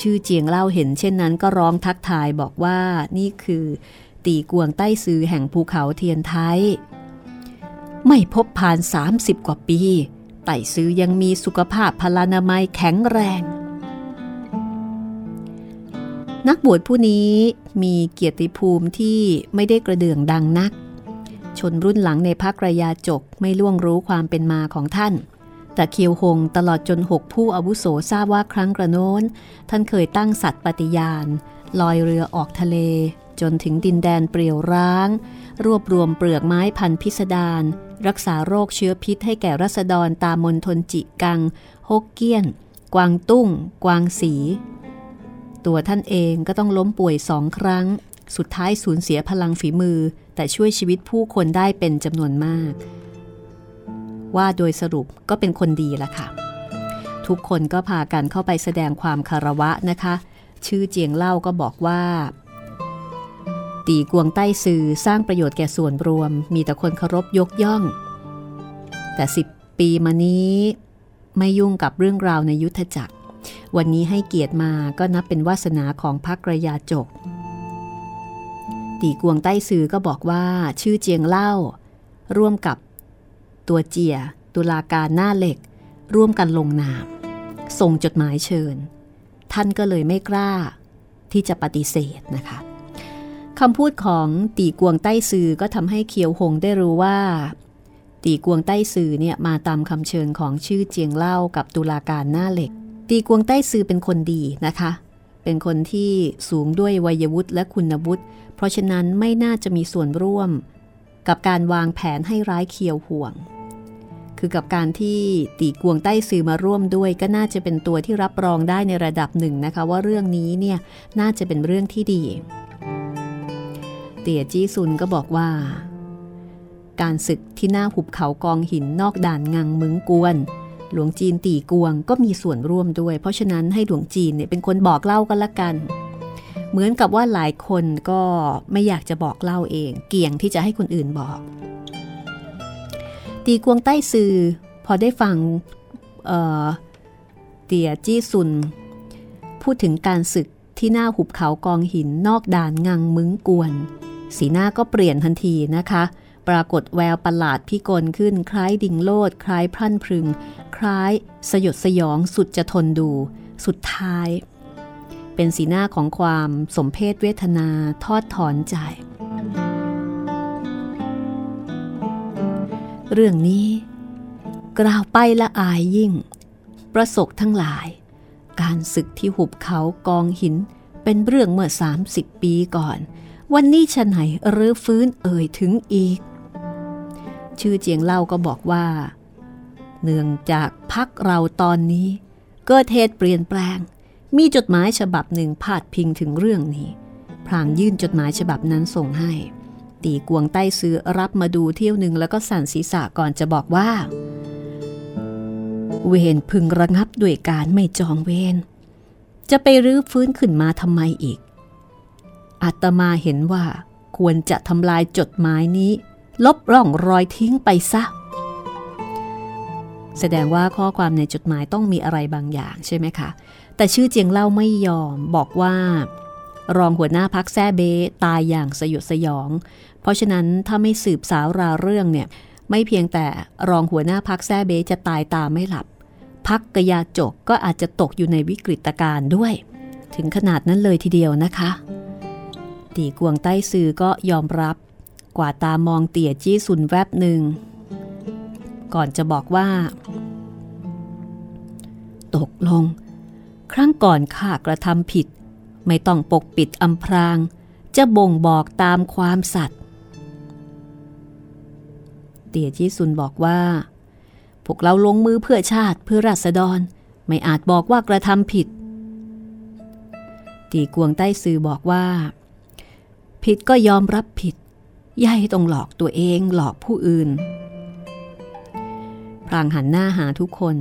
A: ชื่อเจียงเล่าเห็นเช่นนั้นก็ร้องทักทายบอกว่านี่คือ ตีกวงใต้ซือแห่งภูเขาเทียนไทยไม่พบผ่าน 30 กว่าปี ไต่ซือยังมีสุขภาพพลานามัยแข็งแรง นักบวชผู้นี้มีเกียรติภูมิที่ไม่ได้กระเดื่องดังนัก ชนรุ่นหลังในพักรยาจกไม่ล่วงรู้ความเป็นมาของท่าน แต่เคียวหงตลอดจนหกผู้อาวุโสทราบว่าครั้งกระโน้น ท่านเคยตั้งสัตว์ปฏิญาณ ลอยเรือออกทะเล จนถึงดินแดนเปรี่ยวร้าง รวบรวมเปลือกไม้พันพิสดารรักษาโรคเชื้อพิษให้แก่รัษฎรตามมณฑลจิกัง ฮกเกี้ยน กวางตุ้ง กวางสี ตัวท่านเองก็ต้องล้มป่วยสองครั้ง สุดท้ายสูญเสียพลังฝีมือ แต่ช่วยชีวิตผู้คนได้เป็นจำนวนมาก ว่าโดยสรุปก็เป็นคนดีละค่ะ ทุกคนก็พากันเข้าไปแสดงความคารวะนะคะ ชื่อเจียงเล่าก็บอกว่า ตีกวงใต้ซื่อสร้างประโยชน์แก่ส่วนรวม มีแต่คนเคารพยกย่อง แต่สิบปีมานี้ ไม่ยุ่งกับเรื่องราวในยุทธจักร วันนี้ให้เกียรติมาก็นับเป็นวาสนาของพรรคระยาจก ตีกวงใต้ซื่อก็บอกว่าชื่อเจียงเล่า ร่วมกับตัวเจีย ตุลาการหน้าเหล็ก ร่วมกันลงนามส่งจดหมายเชิญ ท่านก็เลยไม่กล้าที่จะปฏิเสธนะคะ คำพูดของตีกวงใต้ซือก็ทำให้เคียวหงได้รู้ว่า ตีกวงใต้ซือเนี่ยมาตามคำเชิญของชื่อเจียงเล่ากับตุลาการหน้าเหล็ก ตีกวงใต้ซือเป็นคนดีนะคะ เป็นคนที่สูงด้วยวัยวุฒิและคุณวุฒิเพราะฉะนั้นไม่น่าจะมีส่วนร่วม กับการวางแผนให้ร้ายเคียวห่วง คือกับการที่ตีกวงใต้ซือมาร่วมด้วย ก็น่าจะเป็นตัวที่รับรองได้ในระดับหนึ่งนะคะ ว่าเรื่องนี้เนี่ยน่าจะเป็นเรื่องที่ดี เตี่ยจี้ซุนก็บอกว่า การศึกที่หน้าหุบเขากองหินนอกด่านงังมึงกวน หลวงจีนตีกวงก็มีส่วนร่วมด้วย เพราะฉะนั้นให้หลวงจีนเนี่ยเป็นคนบอกเล่ากันละกัน เหมือนกับว่าหลายคนก็ไม่อยากจะบอกเล่าเอง เกี่ยงที่จะให้คนอื่นบอก ตีกวงใต้ซือพอได้ฟังเเตียจี้ซุน พูดถึงการศึกที่หน้าหุบเขากองหินนอกด่านงังมึงกวน สีหน้าก็เปลี่ยนทันทีนะคะ ปรากฏแววประหลาดพิกลขึ้นคล้ายดิ่งโลด คล้ายพรั่นพรึง คล้ายสยดสยองสุดจะทนดู สุดท้าย เป็นสีหน้าของความสมเพศเวทนาทอดถอนใจ เรื่องนี้ กล่าวไปละอายยิ่ง ประสกทั้งหลาย การศึกที่หุบเขากองหินเป็นเรื่องเมื่อ 30 ปีก่อน วันนี้ฉะไหนรือฟื้นเอ่ยถึงอีก ชื่อเจียงเล่าก็บอกว่า เนื่องจากพักเราตอนนี้ เกิดเหตุเปลี่ยนแปลง มีจดหมายฉบับหนึ่งพาดพิงถึงเรื่องนี้พรางยื่นจดหมายฉบับนั้นส่งให้ ตีกวงใต้ซื้อรับมาดูเที่ยวหนึ่งแล้วก็สั่นศีรษะก่อนจะบอกว่า เวรพึงระงับด้วยการไม่จองเวรจะไปรื้อฟื้นขึ้นมาทำไมอีก อาตมาเห็นว่าควรจะทำลายจดหมายนี้ ลบร่องรอยทิ้งไปซะ แสดงว่าข้อความในจดหมายต้องมีอะไรบางอย่างใช่ไหมคะ แต่ชื่อเจียงเล่าไม่ยอมบอกว่า รองหัวหน้าพักแซ่เบตายอย่างสยดสยอง เพราะฉะนั้นถ้าไม่สืบสาวราเรื่องเนี่ยไม่เพียงแต่รองหัวหน้าพักแซ่เบจะตายตาไม่หลับ พักกยาจกก็อาจจะตกอยู่ในวิกฤตการณ์ด้วย ถึงขนาดนั้นเลยทีเดียวนะคะ ตีกวงใต้ซือก็ยอมรับ กว่าตามองเตี่ยจี้ซุนแวบหนึ่ง ก่อนจะบอกว่า ตกลง ครั้งก่อนข้ากระทำผิด ไม่ต้องปกปิดอำพราง จะบ่งบอกตามความสัตย์เตี่ยจี้ซุนบอกว่าพวกเราลงมือเพื่อชาติเพื่อราษฎร ไม่อาจบอกว่ากระทำผิด ตีกวงใต้ซือบอกว่า ผิดก็ยอมรับผิดย่ายต้องหลอกตัวเองหลอกผู้อื่น พรางหันหน้าหาทุกคน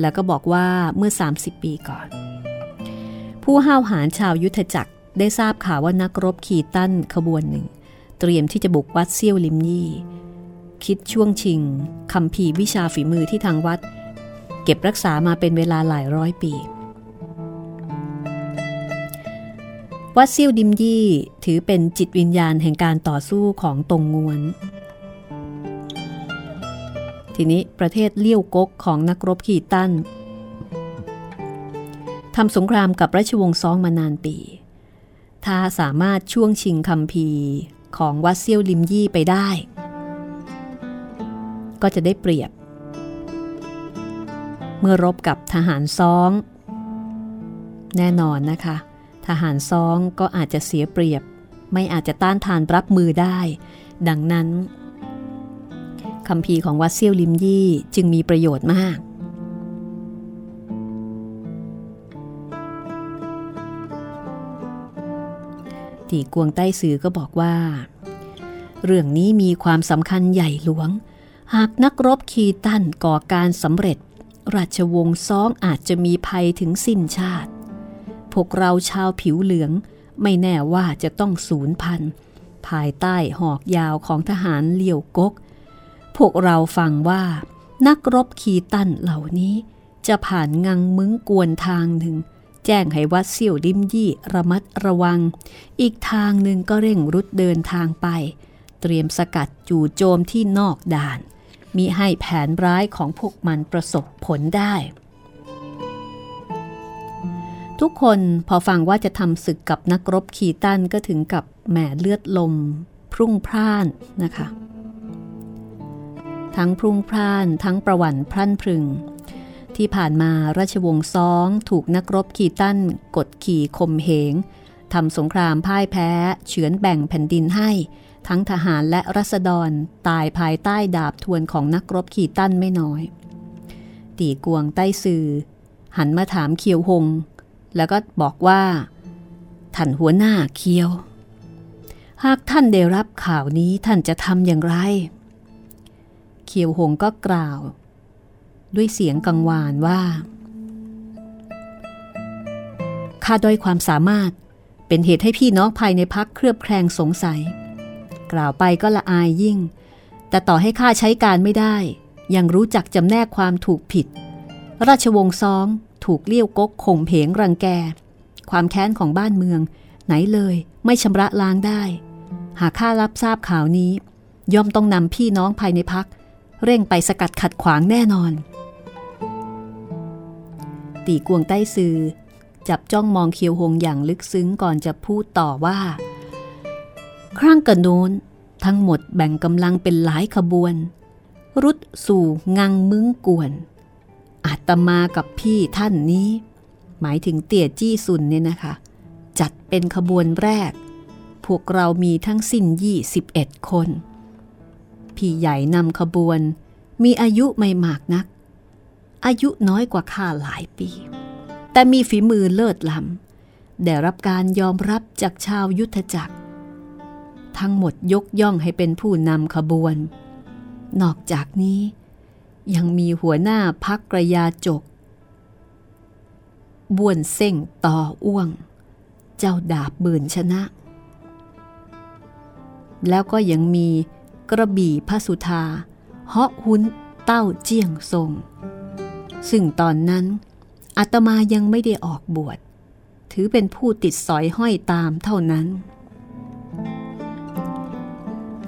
A: แล้วก็บอกว่าเมื่อ 30 ปีก่อน ผู้ห้าวหาญชาวยุทธจักรได้ทราบข่าวว่านักรบขี่ตั้นขบวนหนึ่ง เตรียมที่จะบุกวัดเซี่ยวลิมยี่ คิดช่วงชิงคำพีวิชาฝีมือที่ทางวัด เก็บรักษามาเป็นเวลาหลายร้อยปี วัดเซี่ยวดิมยี่ถือเป็นจิตวิญญาณแห่งการต่อสู้ของตงงวน ทีนี้ประเทศเลี้ยวกกของนักรบขีตั้นทำสงครามกับราชวงศ์ซองมานานปี ถ้าสามารถช่วงชิงคำพีของวัดเซียวลิมยี่ไปได้ ก็จะได้เปรียบ เมื่อรบกับทหารซ้อง แน่นอนนะคะ ทหารซ้องก็อาจจะเสียเปรียบ ไม่อาจจะต้านทานรับมือได้ ดังนั้นคำพีของวัดเซียวลิมยี่จึงมีประโยชน์มาก ตีกวงใต้สื่อก็บอกว่า เรื่องนี้มีความสำคัญใหญ่หลวง หากนักรบคีตันก่อการสำเร็จ ราชวงศ์ซ้องอาจจะมีภัยถึงสิ้นชาติ พวกเราชาวผิวเหลือง ไม่แน่ว่าจะต้องสูญพันธุ์ภายใต้หอกยาวของทหารเลียวกก พวกเราฟังว่า นักรบคีตันเหล่านี้ จะผ่านงังมึงกวนทางหนึ่ง แจ้งให้วัดเสี่ยวดิมยี่ระมัดระวัง อีกทางหนึ่งก็เร่งรุดเดินทางไป เตรียมสกัดจู่โจมที่นอกด่านมิให้แผนร้ายของพวกมันประสบผลได้ ทุกคนพอฟังว่าจะทำศึกกับนักรบคีตันก็ถึงกับแหมเลือดลม พรุ่งพร่านนะคะ ทั้งพรุ่งพร่านทั้งประวันพรั่นพรึง ที่ผ่านมาราชวงศ์ซองถูกนักรบคีตันกดขี่ข่มเหงทำสงครามพ่ายแพ้เฉือนแบ่งแผ่นดินให้ ทั้งทหารและรัษฎรตายภายใต้ดาบทวนของนักรบขี่ตั้นไม่น้อย ตีกวงใต้สื่อหันมาถามเคียวหง แล้วก็บอกว่า ท่านหัวหน้าเคียว หากท่านได้รับข่าวนี้ท่านจะทำอย่างไร เคียวหงก็กล่าว ด้วยเสียงกังวานว่าข้าด้อยความสามารถเป็นเหตุให้พี่น้องภายในพักเครือบแคลงสงสัย กล่าวไปก็ละอายยิ่ง แต่ต่อให้ข้าใช้การไม่ได้ ยังรู้จักจำแนกความถูกผิด ราชวงศ์ซ้อง ถูกเลี้ยวกกข่มเพงรังแก ความแค้นของบ้านเมือง ไหนเลยไม่ชำระล้างได้ หากข้ารับทราบข่าวนี้ ย่อมต้องนำพี่น้องภายในพัก เร่งไปสกัดขัดขวางแน่นอน ตีกวงใต้ซือ จับจ้องมองเคียวหงอย่างลึกซึ้งก่อนจะพูดต่อว่า ครั้งกระโน้นทั้งหมดแบ่งกำลังเป็นหลายขบวน รุดสู่งังมึงกวน อาตมากับพี่ท่านนี้ หมายถึงเตี่ยจี้ซุนเนี่ยนะคะ จัดเป็นขบวนแรก พวกเรามีทั้งสิ้นยี่สิบเอ็ดคน พี่ใหญ่นำขบวน มีอายุไม่มากนัก อายุน้อยกว่าข้าหลายปี แต่มีฝีมือเลิศล้ำได้รับการยอมรับจากชาวยุทธจักร ทั้งหมดยกย่องให้เป็นผู้นำขบวน นอกจากนี้ ยังมีหัวหน้าพักกระยาจก บ้วนเส้งต่ออ้วง เจ้าดาบบืนชนะ แล้วก็ยังมีกระบี่พระสุธาเหาะหุนเต้าเจียงทรง ซึ่งตอนนั้นอาตมายังไม่ได้ออกบวช ถือเป็นผู้ติดสอยห้อยตามเท่านั้น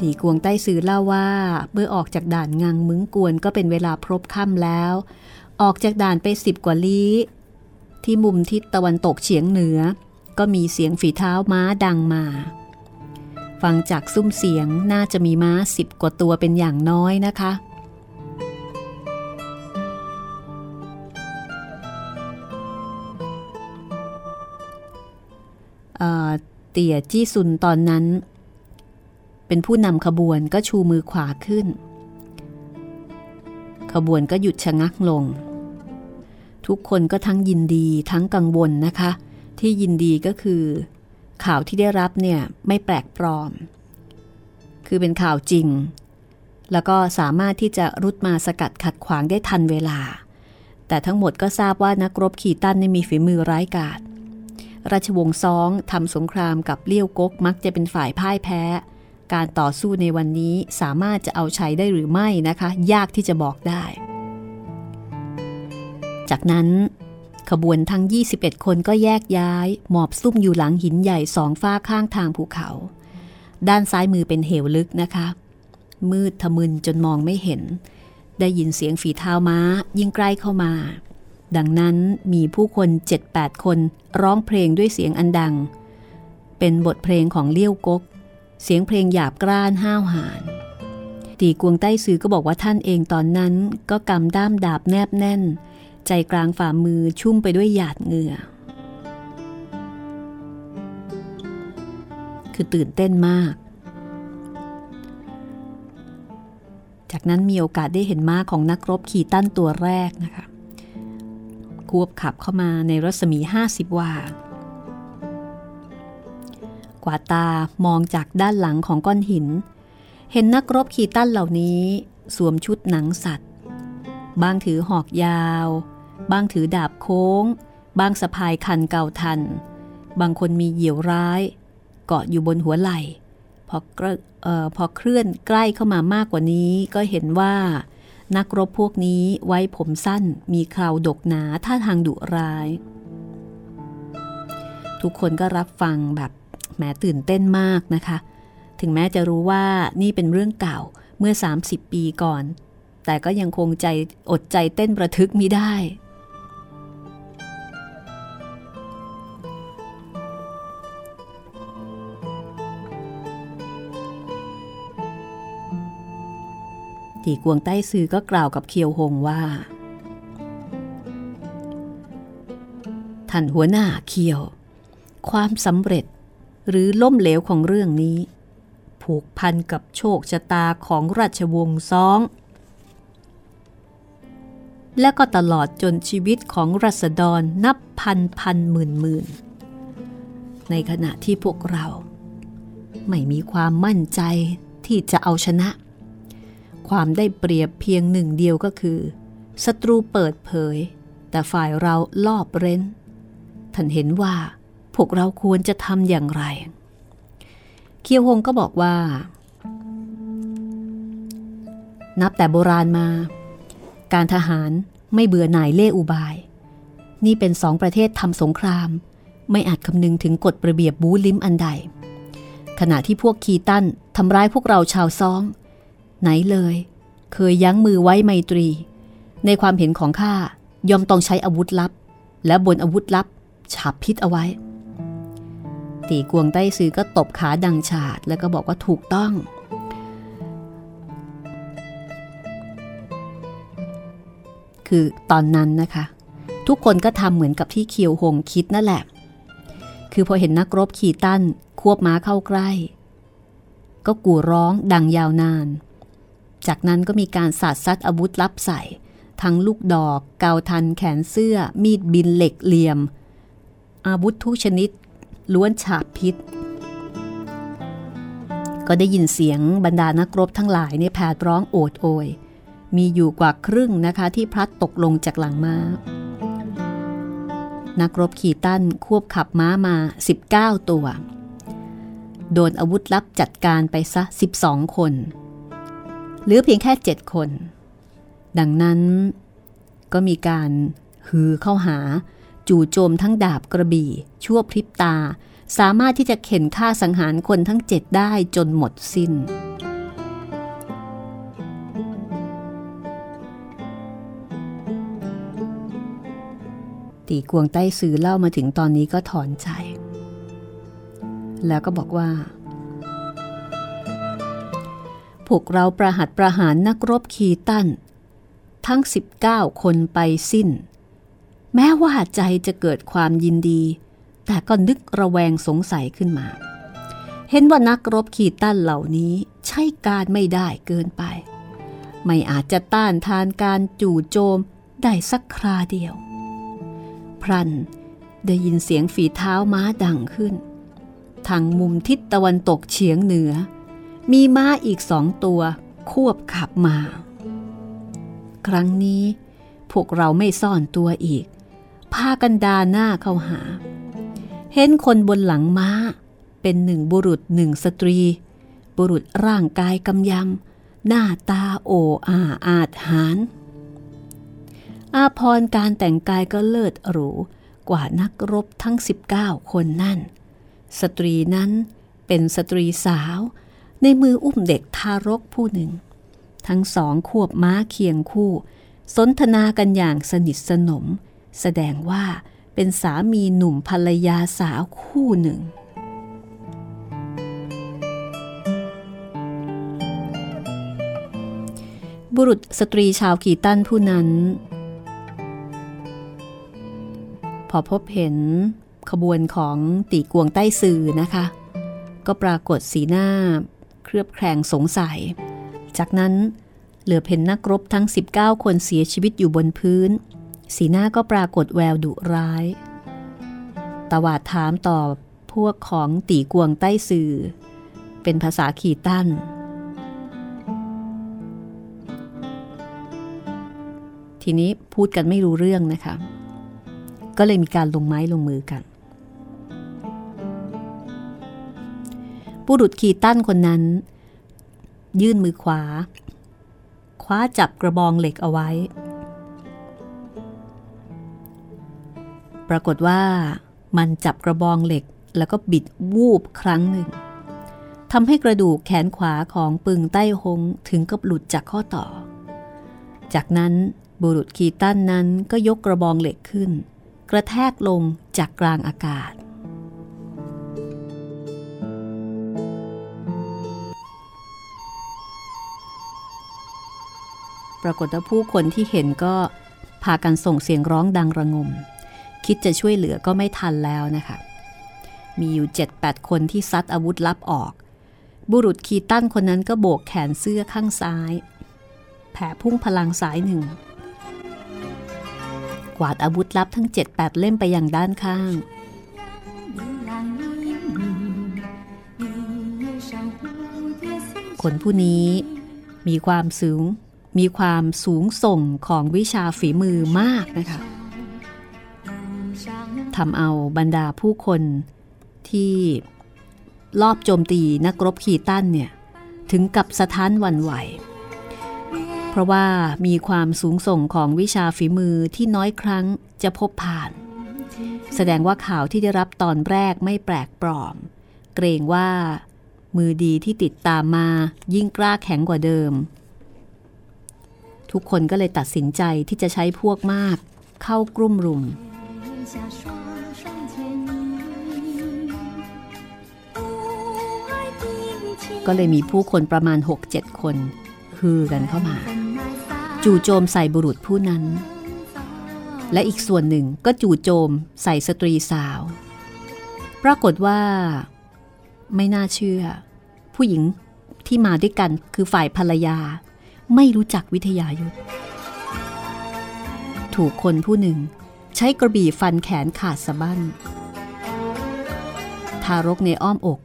A: ตีกวงใต้สื่อเล่าว่า เมื่อออกจากด่านงังมึงกวนก็เป็นเวลาพรบค่ำแล้ว ออกจากด่านไปสิบกว่าลี้ที่มุมทิศตะวันตกเฉียงเหนือ ก็มีเสียงฝีเท้าม้าดังมา ฟังจากซุ้มเสียงน่าจะมีม้าสิบกว่าตัวเป็นอย่างน้อยนะคะเตี่ยจี้ซุนตอนนั้น เป็นผู้นำขบวนก็ชูมือขวาขึ้น ขบวนก็หยุดชะงักลง ทุกคนก็ทั้งยินดีทั้งกังวลนะคะ ที่ยินดีก็คือ ข่าวที่ได้รับเนี่ยไม่แปลกปลอม คือเป็นข่าวจริง แล้วก็สามารถที่จะรุดมาสกัดขัดขวางได้ทันเวลา แต่ทั้งหมดก็ทราบว่านักรบขี่ตั้นมีฝีมือร้ายกาจราชวงศ์ซองทำสงครามกับเลี้ยวกกมักจะเป็นฝ่ายพ่ายแพ้ การต่อสู้ในวันนี้สามารถจะเอาใชัยได้หรือไม่นะคะ ยากที่จะบอกได้ จากนั้นขบวนทั้ง 21 คนก็แยกย้าย หมอบซุ่มอยู่หลังหินใหญ่สองฝ้าข้างทางภูเขา ด้านซ้ายมือเป็นเหวลึกนะคะ มืดทะมึนจนมองไม่เห็น ได้ยินเสียงฝีเท้าม้ายิ่งใกล้เข้ามา ดังนั้นมีผู้คน 7-8 คนร้องเพลงด้วยเสียงอันดัง เป็นบทเพลงของเลี้ยวกก เสียงเพลงหยาบกร้านห้าวหาญตีกวงใต้ซือก็บอกว่าท่านเองตอนนั้นก็กำด้ามดาบแนบแน่น ใจกลางฝ่ามือชุ่มไปด้วยหยาดเหงื่อ คือตื่นเต้นมาก จากนั้นมีโอกาสได้เห็นม้าของนักรบขี่ตั้นตัวแรกนะคะ ควบขับเข้ามาในรัศมี 50 วา กว่าตามองจากด้านหลังของก้อนหิน เห็นนักรบขี่ตั้นเหล่านี้สวมชุดหนังสัตว์ บางถือหอกยาว บางถือดาบโค้ง บางสะพายคันเก่าทัน บางคนมีเหยี่ยวร้าย เกาะอยู่บนหัวไหล่พอออพอเคลื่อนใกล้เข้ามามากกว่านี้ก็เห็นว่า นักรบพวกนี้ไว้ผมสั้นมีคราวดกหนาท่าทางดุร้าย ทุกคนก็รับฟังแบบ แหมตื่นเต้นมากนะคะ ถึงแม้จะรู้ว่านี่เป็นเรื่องเก่าเมื่อ 30 ปีก่อน แต่ก็ยังคงใจอดใจเต้นประทึกมิได้ ตีกวงใต้ซือก็กล่าวกับเคียวหงว่า ท่านหัวหน้าเคียว ความสำเร็จ หรือล้มเหลวของเรื่องนี้ ผูกพันกับโชคชะตาของราชวงศ์ซอง และก็ตลอดจนชีวิตของรัษฎรนับพันพันหมื่นหมื่นในขณะที่พวกเรา ไม่มีความมั่นใจที่จะเอาชนะ ความได้เปรียบเพียงหนึ่งเดียวก็คือศัตรูเปิดเผย แต่ฝ่ายเราลอบเร้น ท่านเห็นว่า พวกเราควรจะทำอย่างไร เคียวหงก็บอกว่า นับแต่โบราณมา การทหารไม่เบื่อหน่ายเล่อุบาย นี่เป็นสองประเทศทำสงคราม ไม่อาจคำนึงถึงกฎระเบียบบูลิมอันใด ขณะที่พวกคีตันทำร้ายพวกเราชาวซอง ไหนเลย เคยยั้งมือไว้ไมตรี ในความเห็นของข้ายอมต้องใช้อาวุธลับ และบนอาวุธลับ ฉาบพิษเอาไว้ ตีกวงใต้ซือก็ตบขาดังฉาด แล้วก็บอกว่าถูกต้อง คือตอนนั้นนะคะ ทุกคนก็ทำเหมือนกับที่เคียวหงคิดนั่นแหละ คือพอเห็นนักรบขี่ตั้น ควบม้าเข้าใกล้ ก็กู่ร้องดังยาวนาน จากนั้นก็มีการสาดซัดอาวุธลับใส่ ทั้งลูกดอก เกาทันแขนเสื้อ มีดบินเหล็กเหลี่ยมอาวุธทุกชนิด ล้วนฉาบพิษ ก็ได้ยินเสียงบรรดานักรบทั้งหลายในแผดร้องโอดโอย มีอยู่กว่าครึ่งนะคะที่พลัดตกลงจากหลังม้า นักรบขี่ตั้นควบขับม้ามา 19 ตัว โดนอาวุธลับจัดการไปซะ 12 คนหรือเพียงแค่ 7 คน ดังนั้นก็มีการฮือเข้าหา จู่โจมทั้งดาบกระบี่ ชั่วพริบตา สามารถที่จะเข็นฆ่าสังหารคนทั้งเจ็ดได้จนหมดสิน้น ตีกวงใต้สื่อเล่ามาถึงตอนนี้ก็ถอนใจ แล้วก็บอกว่า พวกเราประหัตประหารนักรบคีตันทั้ง 19 คนไปสิ้น แม้ว่าใจจะเกิดความยินดี แต่ก็นึกระแวงสงสัยขึ้นมา เห็นว่านักรบขีดต้านเหล่านี้ใช่การไม่ได้เกินไป ไม่อาจจะต้านทานการจู่โจมได้สักคราเดียว พรันได้ยินเสียงฝีเท้าม้าดังขึ้น ทางมุมทิศตะวันตกเฉียงเหนือ มีม้าอีกสองตัวควบขับมา ครั้งนี้พวกเราไม่ซ่อนตัวอีก พากันดาหน้าเข้าหา เห็นคนบนหลังม้า เป็นหนึ่งบุรุษหนึ่งสตรี บุรุษร่างกายกำยำ หน้าตาโออาอาจหาร อาพรการแต่งกายก็เลิศหรู กว่านักรบทั้ง 19 คนนั่น สตรีนั้นเป็นสตรีสาว ในมืออุ้มเด็กทารกผู้หนึ่ง ทั้งสองขวบม้าเคียงคู่ สนทนากันอย่างสนิทสนม แสดงว่าเป็นสามีหนุ่มภรรยาสาวคู่หนึ่ง บุรุษสตรีชาวขีตันผู้นั้น พอพบเห็นขบวนของตีกวงใต้สื่อนะคะ ก็ปรากฏสีหน้า เครือบแคลงสงสัย จากนั้นเหลือเพนนักรบทั้ง 19 คนเสียชีวิตอยู่บนพื้น สีหน้าก็ปรากฏแววดุร้าย ตวาดถามต่อพวกของตีกวงใต้สื่อ เป็นภาษาขีตั้น ทีนี้พูดกันไม่รู้เรื่องนะคะ ก็เลยมีการลงไม้ลงมือกัน บุรุษขีตั้นคนนั้น ยื่นมือขวา คว้าจับกระบองเหล็กเอาไว้ ปรากฏว่ามันจับกระบองเหล็กแล้วก็บิดวูบครั้งหนึ่งทำให้กระดูกแขนขวาของปึงใต้หงถึงกับหลุดจากข้อต่อ จากนั้นบุรุษคีตันนั้นก็ยกกระบองเหล็กขึ้น กระแทกลงจากกลางอากาศ ปรากฏว่าผู้คนที่เห็นก็พากันส่งเสียงร้องดังระงม คิดจะช่วยเหลือก็ไม่ทันแล้วนะคะ มีอยู่ 7-8 คนที่ซัดอาวุธลับออก บุรุษคีตั้นคนนั้นก็โบกแขนเสื้อข้างซ้าย แผ่พุ่งพลังสายหนึ่ง กวาดอาวุธลับทั้ง 7-8 เล่มไปยังด้านข้างคนผู้นี้มีความสูง มีความสูงส่งของวิชาฝีมือมากนะคะ ทำเอาบรรดาผู้คนที่ลอบโจมตีนักรบขีตั้นเนี่ยถึงกับสะท้านวันไหว เพราะว่ามีความสูงส่งของวิชาฝีมือที่น้อยครั้งจะพบผ่าน แสดงว่าข่าวที่ได้รับตอนแรกไม่แปลกปลอม เกรงว่ามือดีที่ติดตามมายิ่งกล้าแข็งกว่าเดิม ทุกคนก็เลยตัดสินใจที่จะใช้พวกมากเข้ากลุ่มรุม ก็เลยมีผู้คนประมาณ 6-7 คนฮือกันเข้ามา จู่โจมใส่บุรุษผู้นั้น และอีกส่วนหนึ่งก็จู่โจมใส่สตรีสาว ปรากฏว่า ไม่น่าเชื่อ ผู้หญิงที่มาด้วยกันคือฝ่ายภรรยา ไม่รู้จักวิทยายุทธถูกคนผู้หนึ่ง ใช้กระบี่ฟันแขนขาดสะบั้น ทารกในอ้อมอก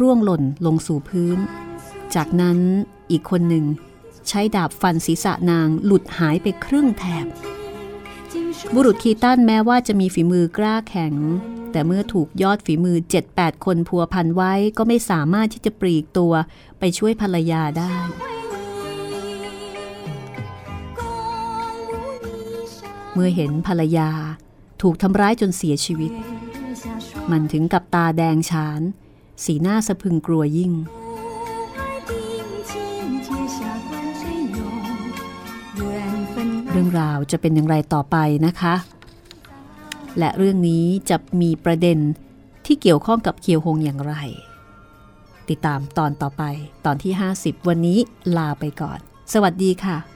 A: ร่วงหล่นลงสู่พื้น จากนั้นอีกคนหนึ่ง ใช้ดาบฟันศีรษะนางหลุดหายไปครึ่งแถบ บุรุษคีตันแม้ว่าจะมีฝีมือกล้าแข็ง แต่เมื่อถูกยอดฝีมือ 7-8 คนพัวพันไว้ก็ไม่สามารถที่จะปลีกตัวไปช่วยภรรยาได้ เมื่อเห็นภรรยาถูกทำร้ายจนเสียชีวิต มันถึงกับตาแดงฉาน สีหน้าสะพึงกลัวยิ่ง เรื่องราวจะเป็นอย่างไรต่อไปนะคะ และเรื่องนี้จะมีประเด็นที่เกี่ยวข้องกับเคียวหงอย่างไร ติดตามตอนต่อไปตอนที่ 50 วันนี้ลาไปก่อน สวัสดีค่ะ